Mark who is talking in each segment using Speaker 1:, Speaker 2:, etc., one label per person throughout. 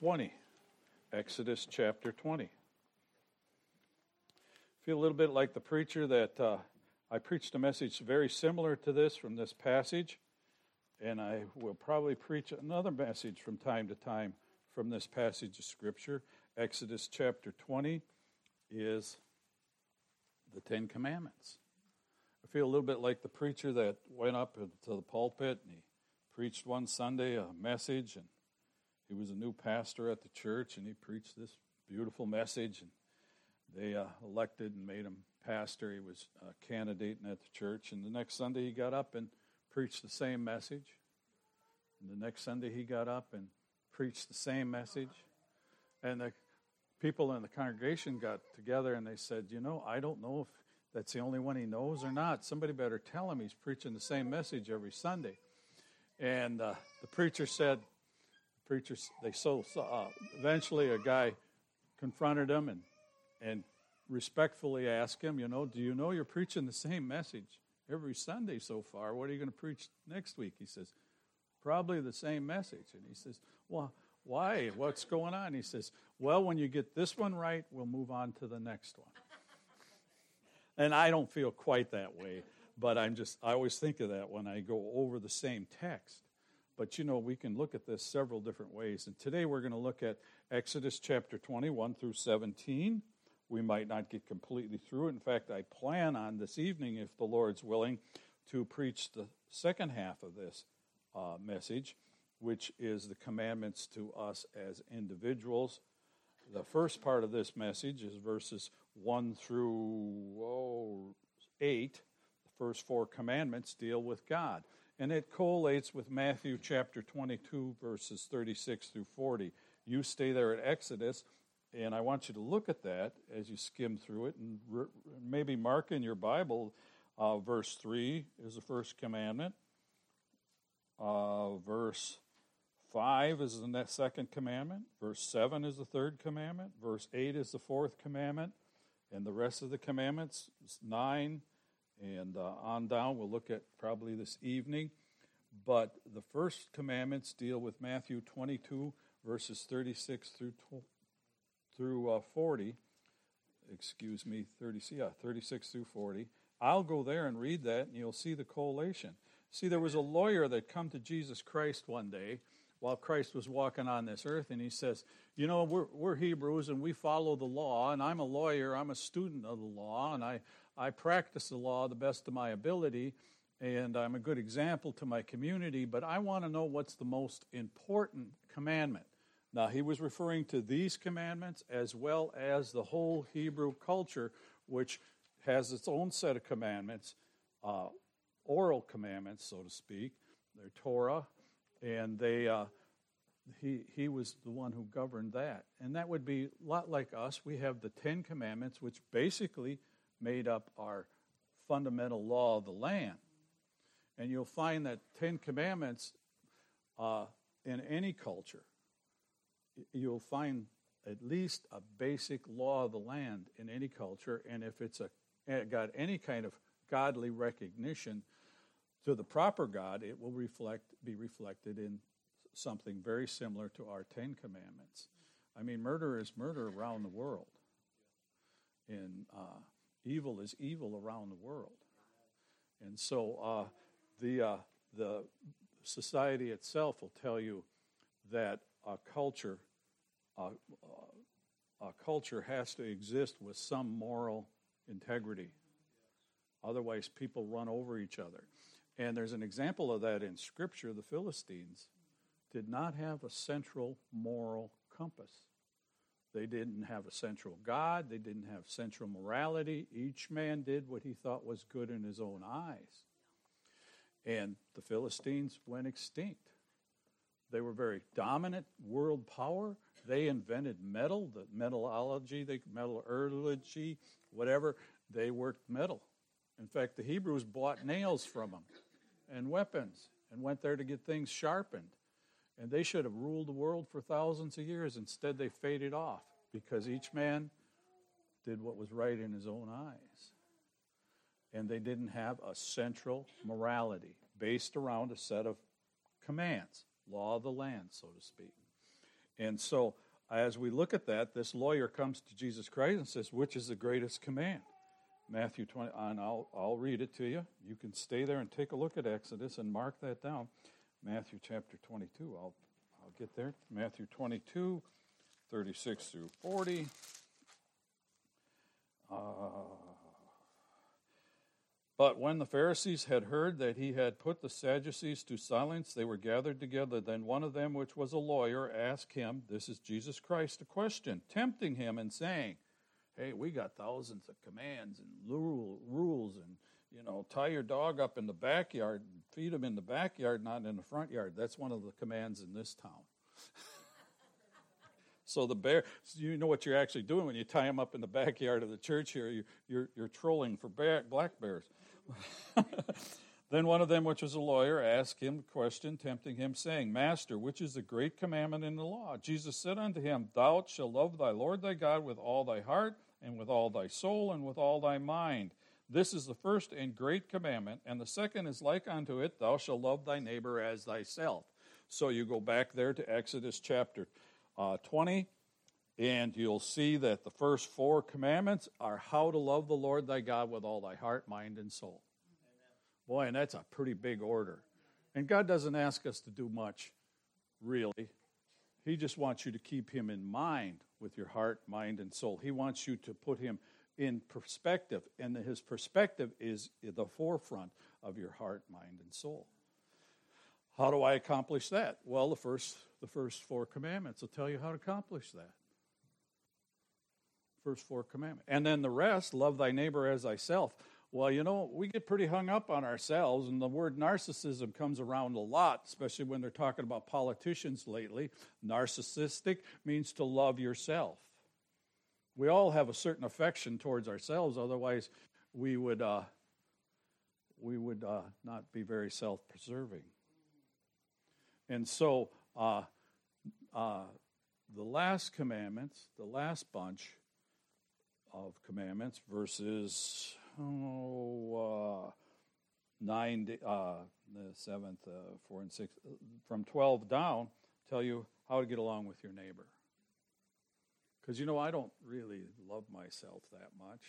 Speaker 1: 20. Exodus chapter 20. Feel a little bit like the preacher that uh, I preached a message very similar to this from this passage, and I will probably preach another message from time to time from this passage of Scripture. Exodus chapter 20 is the Ten Commandments. I feel a little bit like the preacher that went up to the pulpit and he preached one Sunday a message, and he was a new pastor at the church, and he preached this beautiful message, and they uh, elected and made him pastor. He was uh, candidating at the church, and the next Sunday he got up and preached the same message. And the next Sunday he got up and preached the same message, and the people in the congregation got together and they said, You know, I don't know if that's the only one he knows or not. Somebody better tell him he's preaching the same message every Sunday. And uh, the preacher said, preachers, they so, uh, eventually a guy confronted him and, and respectfully asked him, you know, do you know you're preaching the same message every Sunday so far? What are you going to preach next week? He says, probably the same message. And he says, well, why? What's going on? He says, Well, when you get this one right, we'll move on to the next one. and I don't feel quite that way, but I'm just, I always think of that when I go over the same text. But you know, we can look at this several different ways. And today we're going to look at Exodus chapter 21 through 17. We might not get completely through it. In fact, I plan on this evening, if the Lord's willing, to preach the second half of this uh, message which is the commandments to us as individuals. The first part of this message is verses 1 through oh, 8. The first four commandments deal with God. And it collates with Matthew chapter 22, verses 36 through 40. You stay there at Exodus, and I want you to look at that as you skim through it and re- maybe mark in your Bible uh, verse 3 is the first commandment. Uh, verse 5 is the second commandment. Verse 7 is the third commandment. Verse 8 is the fourth commandment. And the rest of the commandments, 9 and uh, on down, we'll look at probably this evening. But the first commandments deal with Matthew 22, verses 36 through, through uh, 40. Excuse me, 30, yeah, 36 through 40. I'll go there and read that, and you'll see the collation. See, there was a lawyer that come to Jesus Christ one day while Christ was walking on this earth, and he says, You know, we're, we're Hebrews and we follow the law, and I'm a lawyer, I'm a student of the law, and I, I practice the law the best of my ability, and I'm a good example to my community, but I want to know what's the most important commandment. Now, he was referring to these commandments as well as the whole Hebrew culture, which has its own set of commandments, uh, oral commandments, so to speak. They're Torah, and they uh, he he was the one who governed that, and that would be a lot like us. We have the Ten Commandments, which basically made up our fundamental law of the land, and you'll find that Ten Commandments uh, in any culture, you'll find at least a basic law of the land in any culture, and if it's a got any kind of godly recognition to the proper God, it will reflect, be reflected in something very similar to our Ten Commandments. I mean, murder is murder around the world, and uh, evil is evil around the world. And so uh, the, uh, the society itself will tell you that a culture, a culture has to exist with some moral integrity. Otherwise, people run over each other. And there's an example of that in Scripture. The Philistines did not have a central moral compass. They didn't have a central God. They didn't have central morality. Each man did what he thought was good in his own eyes. And the Philistines went extinct. They were very dominant world power. They invented metal, the metallurgy, the metallurgy, whatever. They worked metal. In fact, the Hebrews bought nails from them and weapons and went there to get things sharpened. And they should have ruled the world for thousands of years. Instead, they faded off because each man did what was right in his own eyes. And they didn't have a central morality based around a set of commands, law of the land, so to speak. And so, as we look at that, this lawyer comes to Jesus Christ and says, Which is the greatest command? Matthew 20, and I'll, I'll read it to you. You can stay there and take a look at Exodus and mark that down. Matthew chapter 22. I'll, I'll get there. Matthew 22, 36 through 40. Uh, but when the Pharisees had heard that he had put the Sadducees to silence, they were gathered together. Then one of them, which was a lawyer, asked him, This is Jesus Christ, a question, tempting him and saying, Hey, we got thousands of commands and rules, and, you know, tie your dog up in the backyard and feed him in the backyard, not in the front yard. That's one of the commands in this town. So the bear, so you know what you're actually doing when you tie him up in the backyard of the church here. You, you're, you're trolling for bear, black bears. then one of them, which was a lawyer, asked him a question, tempting him, saying, Master, which is the great commandment in the law? Jesus said unto him, Thou shalt love thy Lord thy God with all thy heart, and with all thy soul, and with all thy mind. This is the first and great commandment, and the second is like unto it, Thou shalt love thy neighbor as thyself. So you go back there to Exodus chapter uh, 20, and you'll see that the first four commandments are how to love the Lord thy God with all thy heart, mind, and soul. Amen. Boy, and that's a pretty big order. And God doesn't ask us to do much, really. He just wants you to keep Him in mind with your heart, mind, and soul. He wants you to put Him in perspective, and His perspective is the forefront of your heart, mind, and soul. How do I accomplish that? Well, the first, the first four commandments will tell you how to accomplish that first four commandments. And then the rest, love thy neighbor as thyself. Well, you know, we get pretty hung up on ourselves, and the word narcissism comes around a lot, especially when they're talking about politicians lately. Narcissistic means to love yourself. We all have a certain affection towards ourselves, otherwise, we would, uh, we would uh, not be very self preserving. And so, uh, uh, the last commandments, the last bunch, of commandments, verses oh, uh, 9, uh, the seventh, 4 and 6, from 12 down, tell you how to get along with your neighbor. Because, you know, I don't really love myself that much.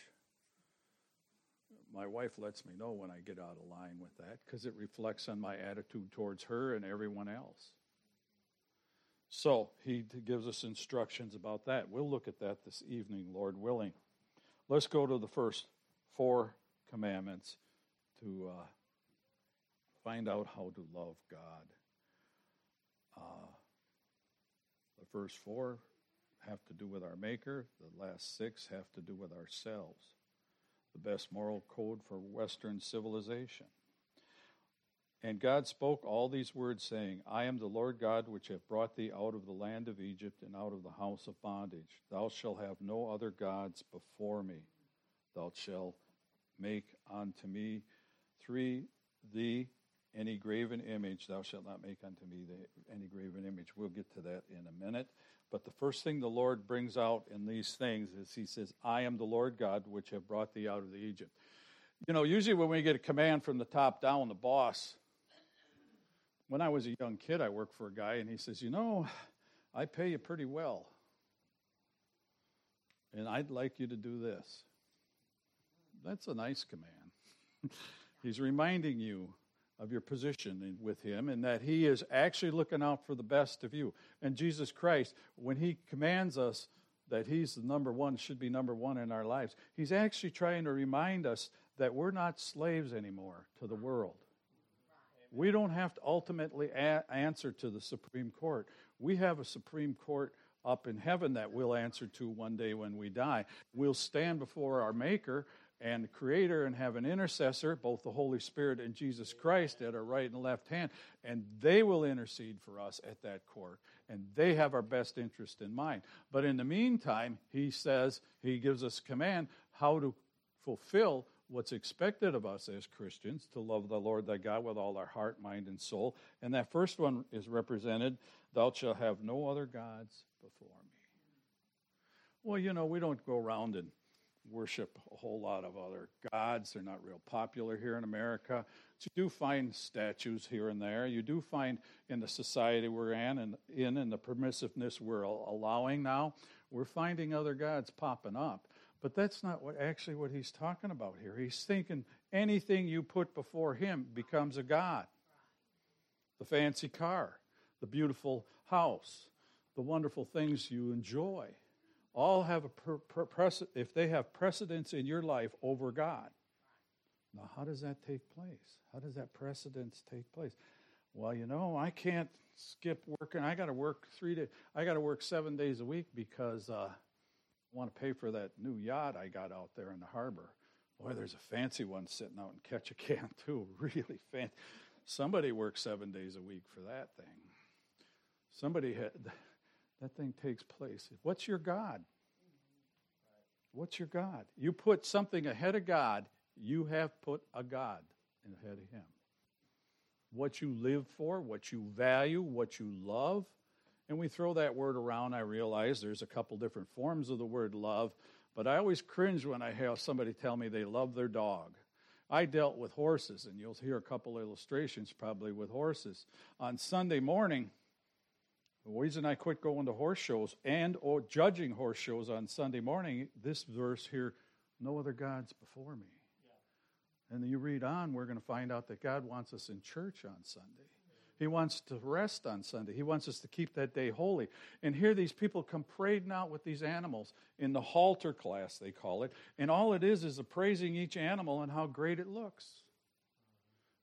Speaker 1: My wife lets me know when I get out of line with that because it reflects on my attitude towards her and everyone else. So he gives us instructions about that. We'll look at that this evening, Lord willing. Let's go to the first four commandments to uh, find out how to love God. Uh, the first four have to do with our Maker, the last six have to do with ourselves. The best moral code for Western civilization. And God spoke all these words, saying, I am the Lord God which have brought thee out of the land of Egypt and out of the house of bondage. Thou shalt have no other gods before me. Thou shalt make unto me three thee any graven image. Thou shalt not make unto me the, any graven image. We'll get to that in a minute. But the first thing the Lord brings out in these things is He says, I am the Lord God which have brought thee out of the Egypt. You know, usually when we get a command from the top down, the boss, when I was a young kid, I worked for a guy, and he says, You know, I pay you pretty well. And I'd like you to do this. That's a nice command. He's reminding you of your position with Him and that He is actually looking out for the best of you. And Jesus Christ, when He commands us that He's the number one, should be number one in our lives, He's actually trying to remind us that we're not slaves anymore to the world. We don't have to ultimately a- answer to the Supreme Court. We have a Supreme Court up in heaven that we'll answer to one day when we die. We'll stand before our Maker and Creator and have an intercessor, both the Holy Spirit and Jesus Christ at our right and left hand, and they will intercede for us at that court, and they have our best interest in mind. But in the meantime, He says, He gives us command how to fulfill what's expected of us as Christians to love the Lord thy God with all our heart, mind, and soul. And that first one is represented Thou shalt have no other gods before me. Well, you know, we don't go around and worship a whole lot of other gods. They're not real popular here in America. But you do find statues here and there. You do find in the society we're in and in and the permissiveness we're allowing now, we're finding other gods popping up. But that's not what actually what he's talking about here. He's thinking anything you put before him becomes a god. The fancy car, the beautiful house, the wonderful things you enjoy all have a per, per, if they have precedence in your life over God. Now, how does that take place? How does that precedence take place? Well, you know, I can't skip working. I got to work three days. I got to work seven days a week because uh, I want to pay for that new yacht I got out there in the harbor. Boy, there's a fancy one sitting out in Ketchikan too. Really fancy. Somebody works seven days a week for that thing. Somebody had that thing takes place. What's your God? What's your God? You put something ahead of God, you have put a God ahead of Him. What you live for, what you value, what you love. And we throw that word around. I realize there's a couple different forms of the word love, but I always cringe when I have somebody tell me they love their dog. I dealt with horses, and you'll hear a couple illustrations probably with horses. On Sunday morning, the reason I quit going to horse shows and or judging horse shows on Sunday morning, this verse here, no other gods before me. Yeah. And you read on, we're going to find out that God wants us in church on Sunday. He wants to rest on Sunday. He wants us to keep that day holy. And here these people come parading out with these animals in the halter class, they call it. And all it is is appraising each animal and how great it looks.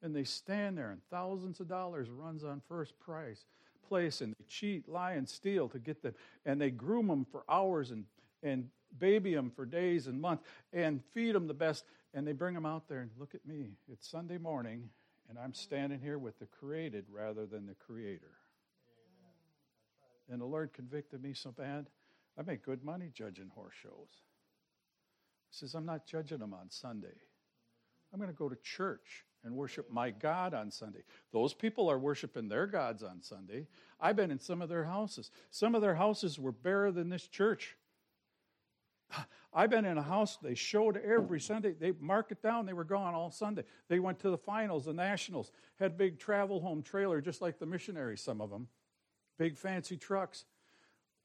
Speaker 1: And they stand there and thousands of dollars runs on first price place and they cheat, lie, and steal to get them. And they groom them for hours and, and baby them for days and months and feed them the best. And they bring them out there and look at me. It's Sunday morning and I'm standing here with the created rather than the creator. And the Lord convicted me so bad. I make good money judging horse shows. He says, I'm not judging them on Sunday. I'm going to go to church and worship my God on Sunday. Those people are worshiping their gods on Sunday. I've been in some of their houses. Some of their houses were better than this church. I've been in a house they showed every Sunday. They marked it down. They were gone all Sunday. They went to the finals, the nationals, had big travel home trailer, just like the missionaries, some of them, big fancy trucks.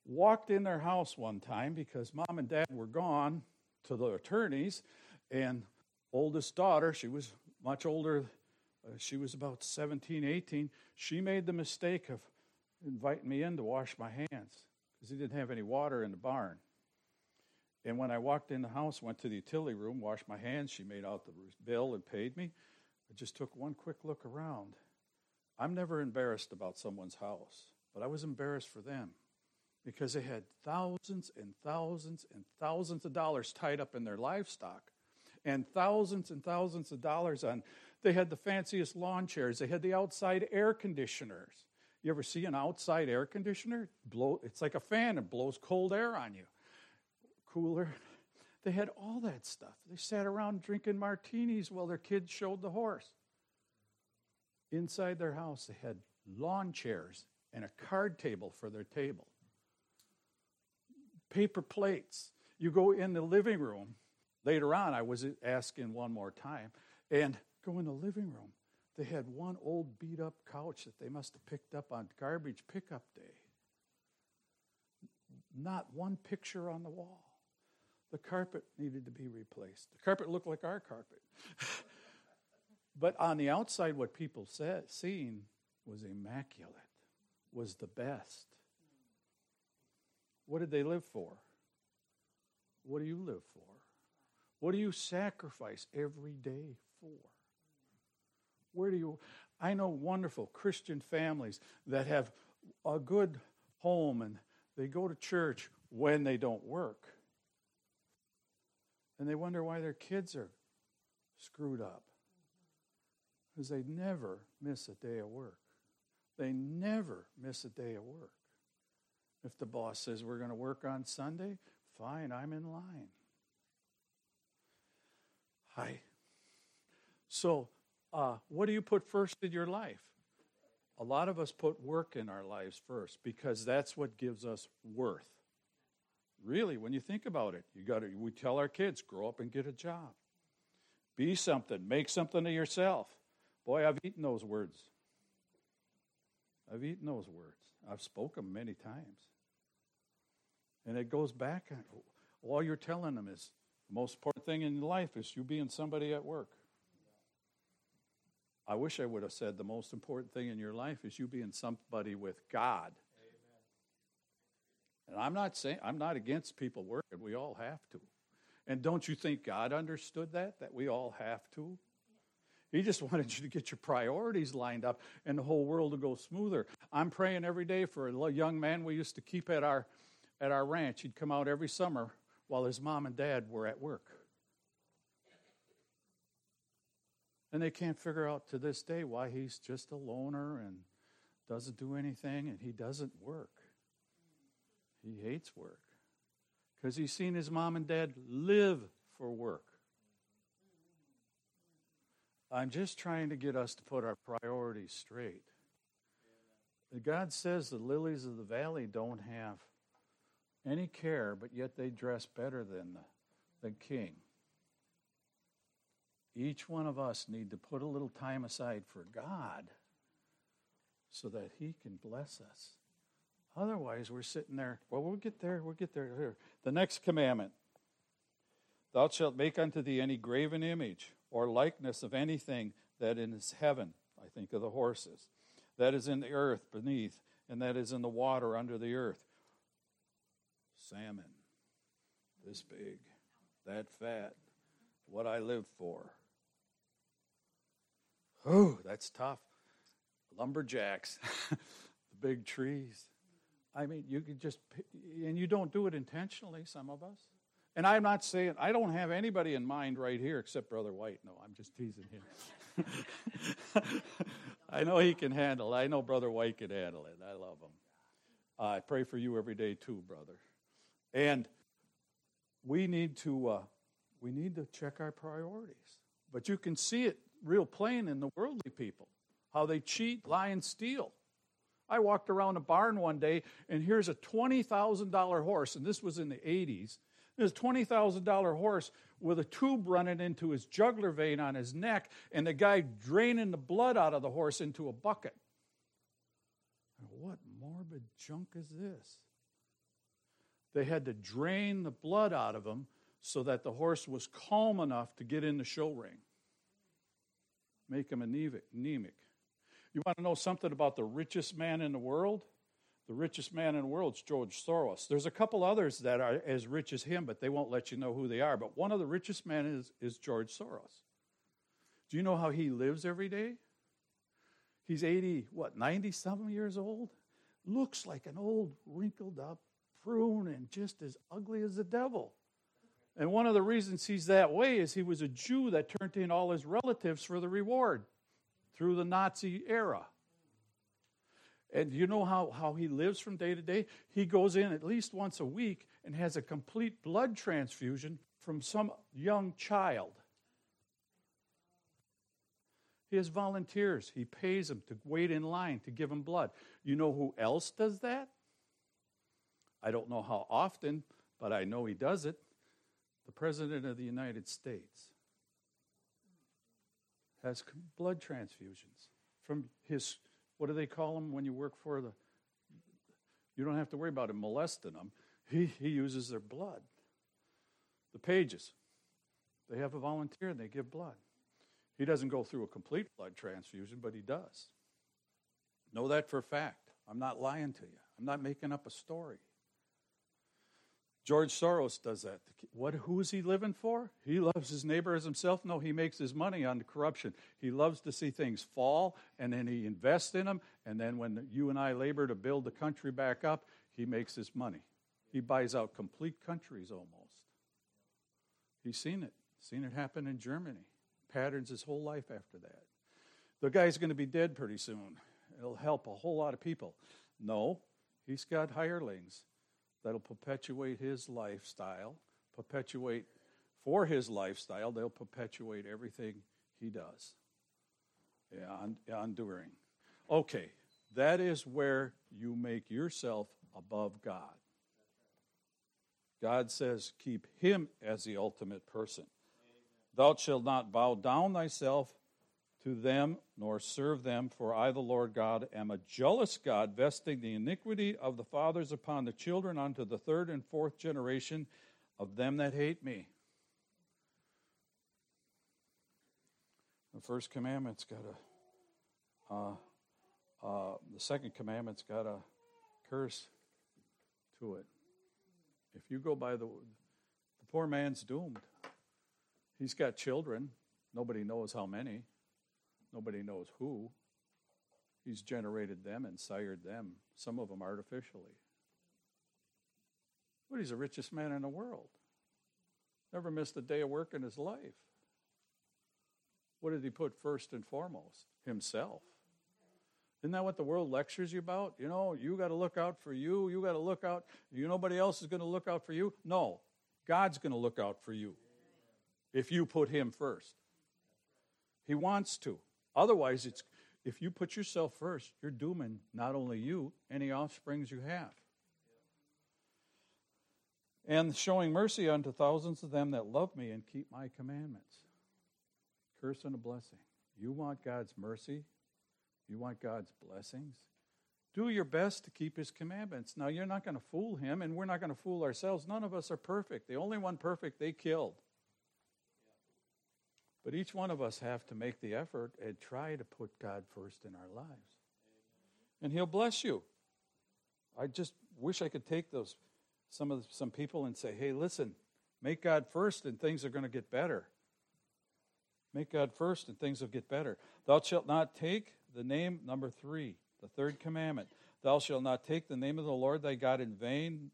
Speaker 1: Walked in their house one time because mom and dad were gone to the attorneys, and oldest daughter, she was much older. Uh, she was about 17, 18. She made the mistake of inviting me in to wash my hands because he didn't have any water in the barn. And when I walked in the house, went to the utility room, washed my hands, she made out the bill and paid me. I just took one quick look around. I'm never embarrassed about someone's house, but I was embarrassed for them because they had thousands and thousands and thousands of dollars tied up in their livestock and thousands and thousands of dollars on. They had the fanciest lawn chairs. They had the outside air conditioners. You ever see an outside air conditioner? Blow, it's like a fan, it blows cold air on you. Cooler. They had all that stuff. They sat around drinking martinis while their kids showed the horse. Inside their house, they had lawn chairs and a card table for their table. Paper plates. You go in the living room, Later on, I was asking one more time, and go in the living room. They had one old beat up couch that they must have picked up on garbage pickup day. Not one picture on the wall. The carpet needed to be replaced. The carpet looked like our carpet. but on the outside, what people said, seen was immaculate, was the best. What did they live for? What do you live for? What do you sacrifice every day for? Where do you? I know wonderful Christian families that have a good home and they go to church when they don't work. And they wonder why their kids are screwed up. Because they never miss a day of work. They never miss a day of work. If the boss says we're going to work on Sunday, fine, I'm in line. Hi. So, uh, what do you put first in your life? A lot of us put work in our lives first because that's what gives us worth. Really, when you think about it, you got to. We tell our kids, grow up and get a job, be something, make something of yourself. Boy, I've eaten those words. I've eaten those words. I've spoken many times, and it goes back. All you're telling them is the most important thing in life is you being somebody at work. I wish I would have said the most important thing in your life is you being somebody with God. Amen. And I'm not saying I'm not against people working. We all have to. And don't you think God understood that that we all have to? He just wanted you to get your priorities lined up and the whole world to go smoother. I'm praying every day for a young man we used to keep at our at our ranch. He'd come out every summer while his mom and dad were at work. And they can't figure out to this day why he's just a loner and doesn't do anything and he doesn't work. He hates work because he's seen his mom and dad live for work. I'm just trying to get us to put our priorities straight. God says the lilies of the valley don't have any care, but yet they dress better than the, the king. Each one of us need to put a little time aside for God so that he can bless us. Otherwise, we're sitting there. Well, we'll get there. We'll get there. Here. The next commandment Thou shalt make unto thee any graven image or likeness of anything that is heaven. I think of the horses. That is in the earth beneath, and that is in the water under the earth. Salmon, this big, that fat, what I live for. Oh, that's tough. Lumberjacks, the big trees. I mean, you could just, and you don't do it intentionally, some of us. And I'm not saying, I don't have anybody in mind right here except Brother White. No, I'm just teasing him. I know he can handle it. I know Brother White can handle it. I love him. I pray for you every day too, brother. And we need to uh, we need to check our priorities. But you can see it real plain in the worldly people, how they cheat, lie, and steal. I walked around a barn one day, and here's a $20,000 horse, and this was in the 80s. This $20,000 horse with a tube running into his jugular vein on his neck, and the guy draining the blood out of the horse into a bucket. What morbid junk is this? They had to drain the blood out of him so that the horse was calm enough to get in the show ring, make him anemic. You want to know something about the richest man in the world? The richest man in the world is George Soros. There's a couple others that are as rich as him, but they won't let you know who they are. But one of the richest men is, is George Soros. Do you know how he lives every day? He's 80, what, 90 something years old? Looks like an old, wrinkled up prune and just as ugly as the devil. And one of the reasons he's that way is he was a Jew that turned in all his relatives for the reward through the Nazi era. And you know how, how he lives from day to day? He goes in at least once a week and has a complete blood transfusion from some young child. He has volunteers. He pays them to wait in line to give him blood. You know who else does that? I don't know how often, but I know he does it. The President of the United States has blood transfusions from his, what do they call them when you work for the, you don't have to worry about him molesting them. He, he uses their blood. The pages, they have a volunteer and they give blood. He doesn't go through a complete blood transfusion, but he does. Know that for a fact. I'm not lying to you. I'm not making up a story. George Soros does that. What, who is he living for? He loves his neighbor as himself? No, he makes his money on corruption. He loves to see things fall, and then he invests in them. And then when you and I labor to build the country back up, he makes his money. He buys out complete countries almost. He's seen it, seen it happen in Germany. Patterns his whole life after that. The guy's going to be dead pretty soon. It'll help a whole lot of people. No, he's got hirelings that'll perpetuate his lifestyle, perpetuate for his lifestyle, they'll perpetuate everything he does. Yeah, enduring. Okay, that is where you make yourself above God. God says, keep him as the ultimate person. Thou shalt not bow down thyself to them, nor serve them, for I, the Lord God, am a jealous God, vesting the iniquity of the fathers upon the children unto the third and fourth generation of them that hate me. The first commandment's got a, uh, uh, the second commandment's got a curse to it. If you go by the, the poor man's doomed. He's got children. Nobody knows how many. Nobody knows who. He's generated them and sired them, some of them artificially. But he's the richest man in the world. Never missed a day of work in his life. What did he put first and foremost? Himself. Isn't that what the world lectures you about? You know, you got to look out for you. You got to look out. You nobody else is going to look out for you. No, God's going to look out for you if you put Him first. He wants to. Otherwise, it's if you put yourself first, you're dooming not only you, any offsprings you have. And showing mercy unto thousands of them that love me and keep my commandments. Curse and a blessing. You want God's mercy? You want God's blessings? Do your best to keep his commandments. Now, you're not going to fool him, and we're not going to fool ourselves. None of us are perfect. The only one perfect they killed. But each one of us have to make the effort and try to put God first in our lives. And he'll bless you. I just wish I could take those some of the, some people and say, "Hey, listen, make God first and things are going to get better." Make God first and things will get better. Thou shalt not take the name number 3, the third commandment. Thou shalt not take the name of the Lord thy God in vain,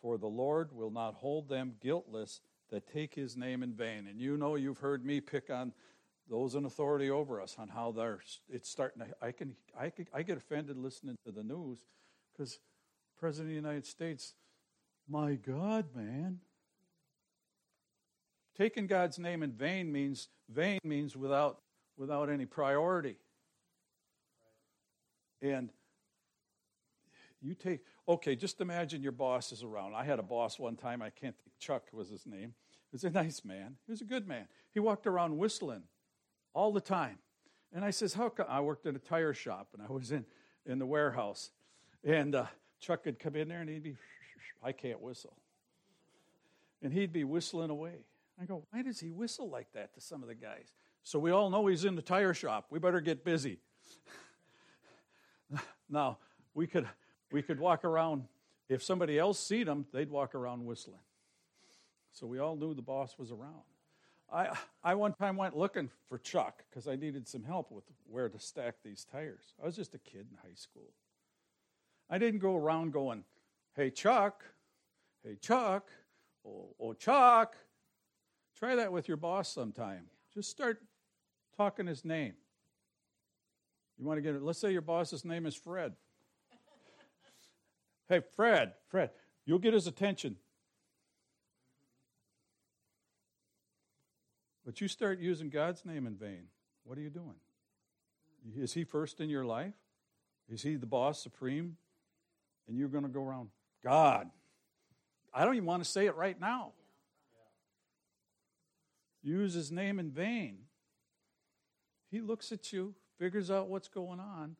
Speaker 1: for the Lord will not hold them guiltless that take his name in vain. And you know, you've heard me pick on those in authority over us on how they're it's starting to, I can I, can, I get offended listening to the news because President of the United States, my God, man. Taking God's name in vain means vain means without without any priority. And you take, okay, just imagine your boss is around. I had a boss one time, I can't think, Chuck was his name. He was a nice man. He was a good man. He walked around whistling all the time. And I says, how come? I worked in a tire shop and I was in, in the warehouse. And uh, Chuck would come in there and he'd be, I can't whistle. And he'd be whistling away. I go, why does he whistle like that to some of the guys? So we all know he's in the tire shop. We better get busy. now, we could we could walk around. If somebody else seen them, they'd walk around whistling. So we all knew the boss was around. I, I one time went looking for Chuck because I needed some help with where to stack these tires. I was just a kid in high school. I didn't go around going, hey, Chuck, hey, Chuck, oh, oh, Chuck. Try that with your boss sometime. Just start talking his name. You want to get it? Let's say your boss's name is Fred. Hey, Fred, Fred, you'll get his attention. But you start using God's name in vain. What are you doing? Is he first in your life? Is he the boss supreme? And you're going to go around, God. I don't even want to say it right now. Use his name in vain. He looks at you, figures out what's going on,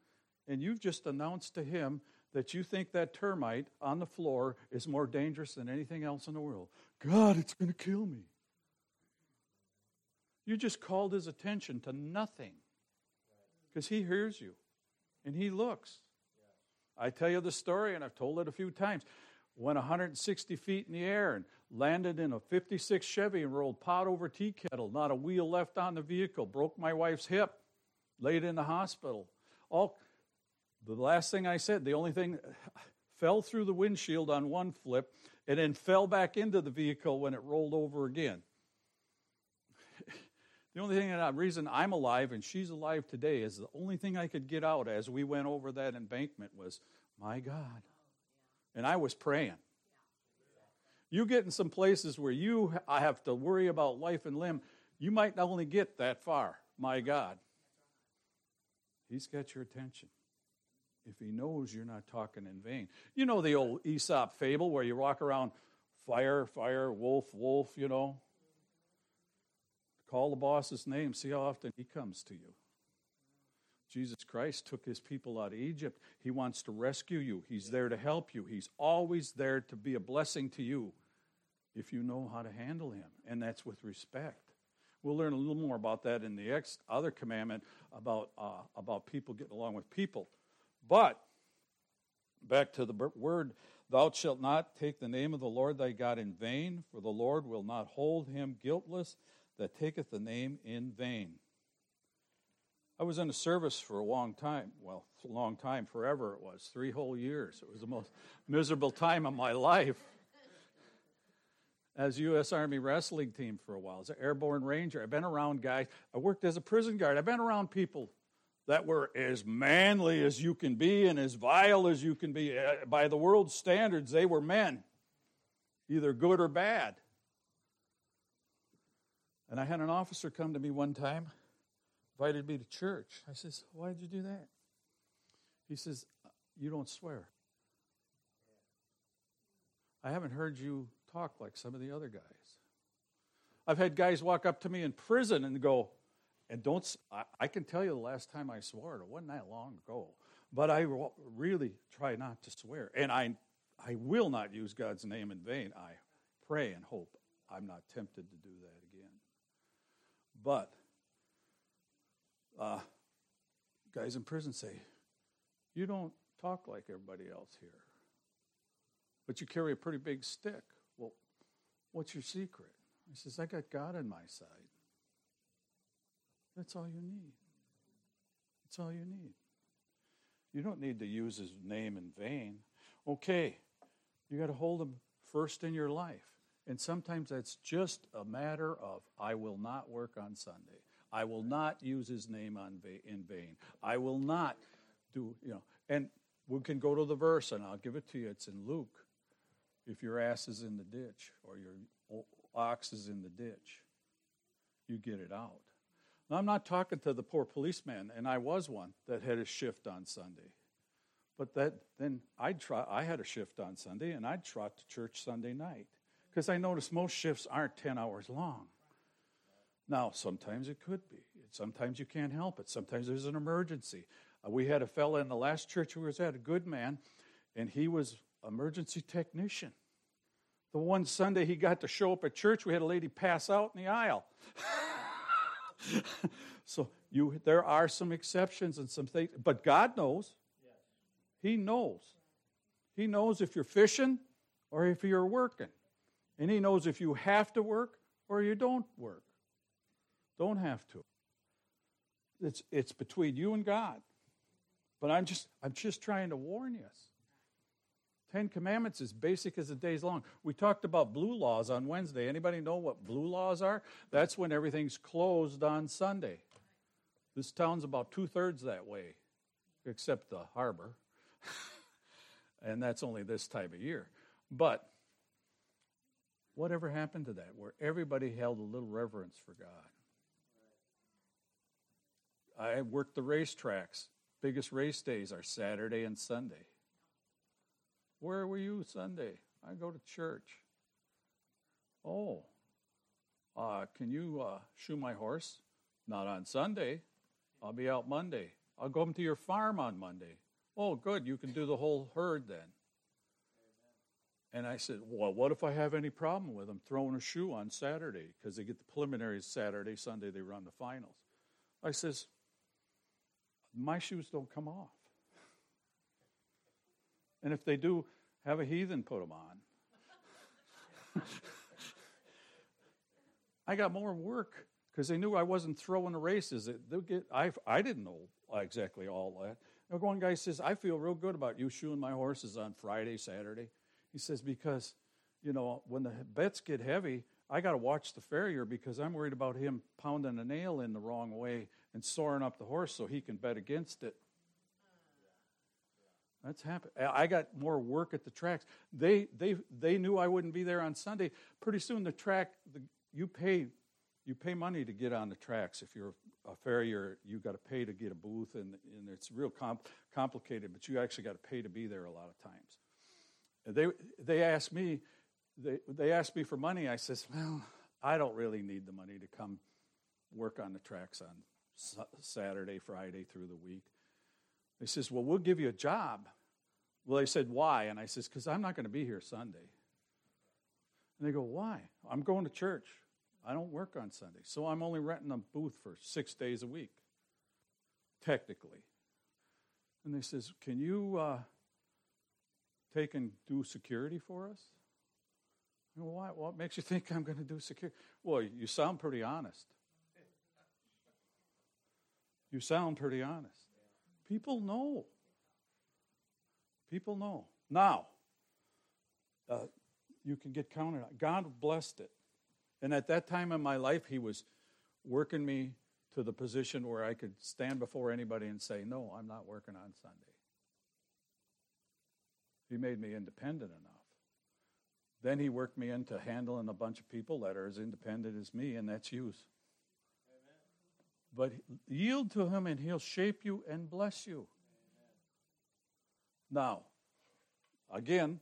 Speaker 1: and you've just announced to him that you think that termite on the floor is more dangerous than anything else in the world. God, it's going to kill me. You just called his attention to nothing because he hears you and he looks. I tell you the story, and I've told it a few times. Went 160 feet in the air and landed in a 56 Chevy and rolled pot over tea kettle, not a wheel left on the vehicle, broke my wife's hip, laid in the hospital. All the last thing I said, the only thing fell through the windshield on one flip and then fell back into the vehicle when it rolled over again. the only thing that reason I'm alive and she's alive today is the only thing I could get out as we went over that embankment was, my God. And I was praying. You get in some places where you I have to worry about life and limb, you might only get that far, my God. He's got your attention if he knows you're not talking in vain. You know the old Aesop fable where you walk around fire, fire, wolf, wolf, you know. Call the boss's name, see how often he comes to you. Jesus Christ took his people out of Egypt. He wants to rescue you. He's there to help you. He's always there to be a blessing to you if you know how to handle him, and that's with respect. We'll learn a little more about that in the ex- other commandment about, uh, about people getting along with people. But back to the word, thou shalt not take the name of the Lord thy God in vain, for the Lord will not hold him guiltless that taketh the name in vain. I was in a service for a long time. Well, a long time, forever it was, three whole years. It was the most miserable time of my life. As U.S. Army wrestling team for a while, as an airborne ranger, I've been around guys. I worked as a prison guard. I've been around people that were as manly as you can be and as vile as you can be. Uh, by the world's standards, they were men, either good or bad. And I had an officer come to me one time invited me to church. I says, Why did you do that? He says, You don't swear. I haven't heard you talk like some of the other guys. I've had guys walk up to me in prison and go, and don't, I, I can tell you the last time I swore, it wasn't that long ago, but I really try not to swear. And I, I will not use God's name in vain. I pray and hope I'm not tempted to do that again. But uh, guys in prison say, You don't talk like everybody else here, but you carry a pretty big stick. Well, what's your secret? He says, I got God on my side. That's all you need. That's all you need. You don't need to use his name in vain. Okay, you got to hold him first in your life. And sometimes that's just a matter of, I will not work on Sunday. I will not use his name in vain. I will not do, you know. And we can go to the verse, and I'll give it to you. It's in Luke. If your ass is in the ditch or your ox is in the ditch, you get it out. I'm not talking to the poor policeman, and I was one that had a shift on Sunday. But that then I'd try. I had a shift on Sunday, and I'd trot to church Sunday night because I noticed most shifts aren't ten hours long. Now, sometimes it could be. Sometimes you can't help it. Sometimes there's an emergency. Uh, we had a fellow in the last church we was at, a good man, and he was emergency technician. The one Sunday he got to show up at church, we had a lady pass out in the aisle. so you, there are some exceptions and some things, but God knows. He knows. He knows if you're fishing or if you're working. And He knows if you have to work or you don't work. Don't have to. It's, it's between you and God. But I'm just, I'm just trying to warn you. Ten Commandments is basic as a day's long. We talked about blue laws on Wednesday. Anybody know what blue laws are? That's when everything's closed on Sunday. This town's about two thirds that way, except the harbor. and that's only this time of year. But whatever happened to that, where everybody held a little reverence for God? I worked the racetracks. Biggest race days are Saturday and Sunday. Where were you Sunday? I go to church. Oh, uh, can you uh, shoe my horse? Not on Sunday. I'll be out Monday. I'll go to your farm on Monday. Oh, good. You can do the whole herd then. And I said, Well, what if I have any problem with them throwing a shoe on Saturday? Because they get the preliminaries Saturday, Sunday, they run the finals. I says, my shoes don't come off. And if they do, have a heathen put them on. I got more work because they knew I wasn't throwing the races. They'll get, I, I didn't know exactly all that. One guy says, I feel real good about you shoeing my horses on Friday, Saturday. He says, because, you know, when the bets get heavy, I got to watch the farrier because I'm worried about him pounding a nail in the wrong way and soaring up the horse so he can bet against it. That's happened. I got more work at the tracks. They, they, they knew I wouldn't be there on Sunday. Pretty soon, the track, the, you pay you pay money to get on the tracks. If you're a farrier, you got to pay to get a booth, and, and it's real comp- complicated. But you actually got to pay to be there a lot of times. They they asked me, they, they asked me for money. I says, well, I don't really need the money to come work on the tracks on Saturday, Friday through the week. They says, well, we'll give you a job. Well, they said, why? And I says, because I'm not going to be here Sunday. And they go, why? I'm going to church. I don't work on Sunday. So I'm only renting a booth for six days a week, technically. And they says, can you uh, take and do security for us? I go, why? What makes you think I'm going to do security? Well, you sound pretty honest. You sound pretty honest. People know. People know. Now, uh, you can get counted on. God blessed it. And at that time in my life, He was working me to the position where I could stand before anybody and say, No, I'm not working on Sunday. He made me independent enough. Then He worked me into handling a bunch of people that are as independent as me, and that's you. But yield to Him, and He'll shape you and bless you. Now, again,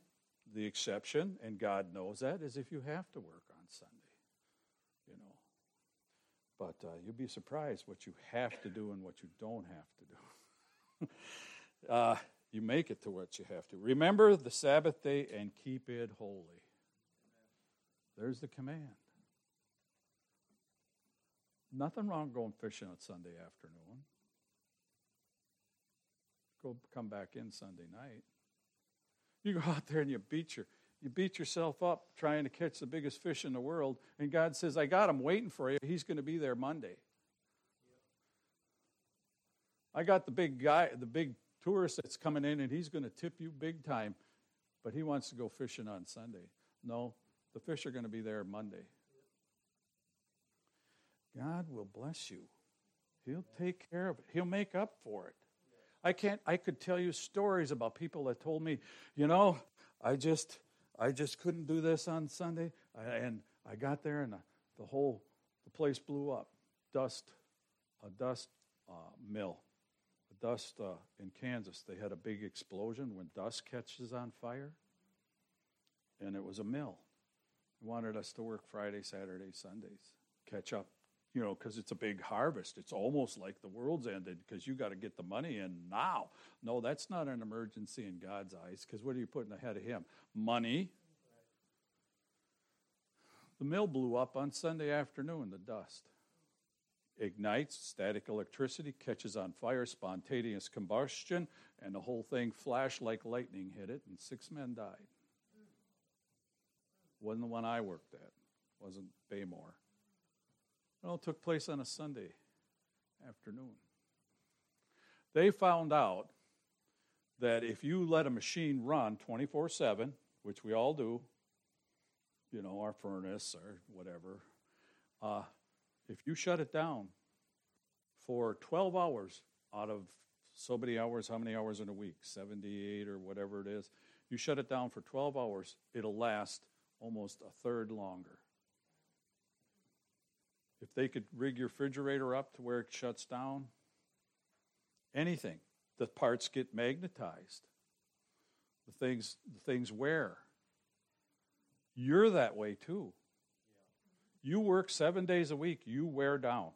Speaker 1: the exception, and God knows that, is if you have to work on Sunday. You know. But uh, you'll be surprised what you have to do and what you don't have to do. uh, you make it to what you have to. Remember the Sabbath day and keep it holy. There's the command. Nothing wrong going fishing on Sunday afternoon. Go come back in Sunday night. You go out there and you beat your you beat yourself up trying to catch the biggest fish in the world, and God says, I got him waiting for you. He's going to be there Monday. I got the big guy, the big tourist that's coming in, and he's going to tip you big time, but he wants to go fishing on Sunday. No, the fish are going to be there Monday. God will bless you. He'll take care of it. He'll make up for it. I can't I could tell you stories about people that told me, you know, I just I just couldn't do this on Sunday and I got there and the, the whole the place blew up. Dust a dust uh, mill. A dust uh, in Kansas. They had a big explosion when dust catches on fire. And it was a mill. They wanted us to work Friday, Saturday, Sundays. Catch up you know, because it's a big harvest. It's almost like the world's ended because you got to get the money in now. No, that's not an emergency in God's eyes because what are you putting ahead of Him? Money. The mill blew up on Sunday afternoon, the dust. Ignites, static electricity, catches on fire, spontaneous combustion, and the whole thing flashed like lightning hit it, and six men died. Wasn't the one I worked at, wasn't Baymore. It took place on a Sunday afternoon. They found out that if you let a machine run 24 7, which we all do, you know, our furnace or whatever, uh, if you shut it down for 12 hours out of so many hours, how many hours in a week? 78 or whatever it is. You shut it down for 12 hours, it'll last almost a third longer. If they could rig your refrigerator up to where it shuts down, anything, the parts get magnetized. The things, the things wear. You're that way too. You work seven days a week, you wear down.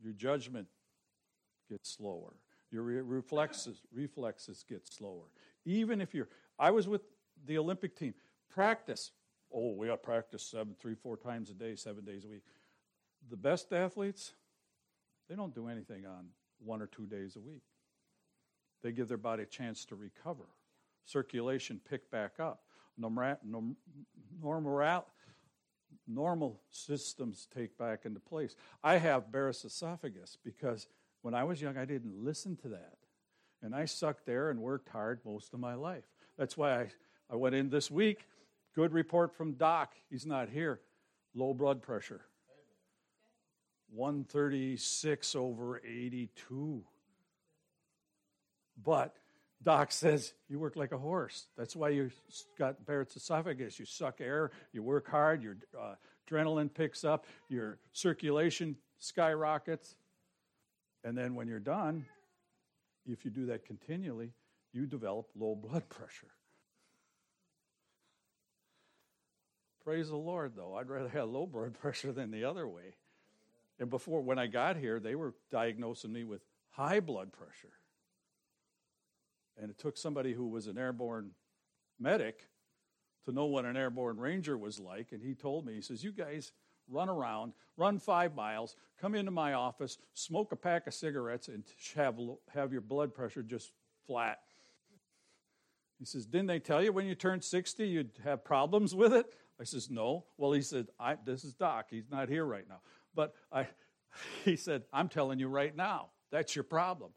Speaker 1: Your judgment gets slower. Your reflexes, reflexes get slower. Even if you're, I was with the Olympic team. Practice oh, we got to practice seven, three, four times a day, seven days a week. The best athletes, they don't do anything on one or two days a week. They give their body a chance to recover, circulation pick back up, normal, normal, systems take back into place. I have Barrett's esophagus because when I was young, I didn't listen to that. And I sucked air and worked hard most of my life. That's why I, I went in this week Good report from Doc. He's not here. Low blood pressure. 136 over 82. But Doc says you work like a horse. That's why you got Barrett's esophagus. You suck air, you work hard, your uh, adrenaline picks up, your circulation skyrockets. And then when you're done, if you do that continually, you develop low blood pressure. Praise the Lord, though. I'd rather have low blood pressure than the other way. And before, when I got here, they were diagnosing me with high blood pressure. And it took somebody who was an airborne medic to know what an airborne ranger was like. And he told me, he says, You guys run around, run five miles, come into my office, smoke a pack of cigarettes, and have, have your blood pressure just flat. He says, Didn't they tell you when you turned 60 you'd have problems with it? I says, No. Well, he said, This is Doc. He's not here right now. But I, he said, I'm telling you right now, that's your problem.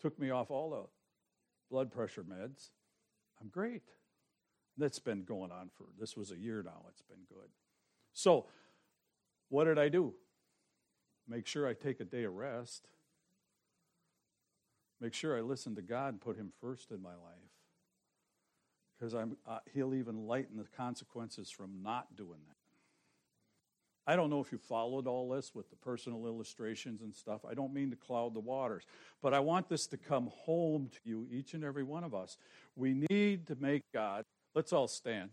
Speaker 1: Took me off all the blood pressure meds. I'm great. That's been going on for, this was a year now. It's been good. So, what did I do? Make sure I take a day of rest. Make sure I listen to God and put Him first in my life. Because I'm, uh, He'll even lighten the consequences from not doing that. I don't know if you followed all this with the personal illustrations and stuff. I don't mean to cloud the waters, but I want this to come home to you, each and every one of us. We need to make God, let's all stand.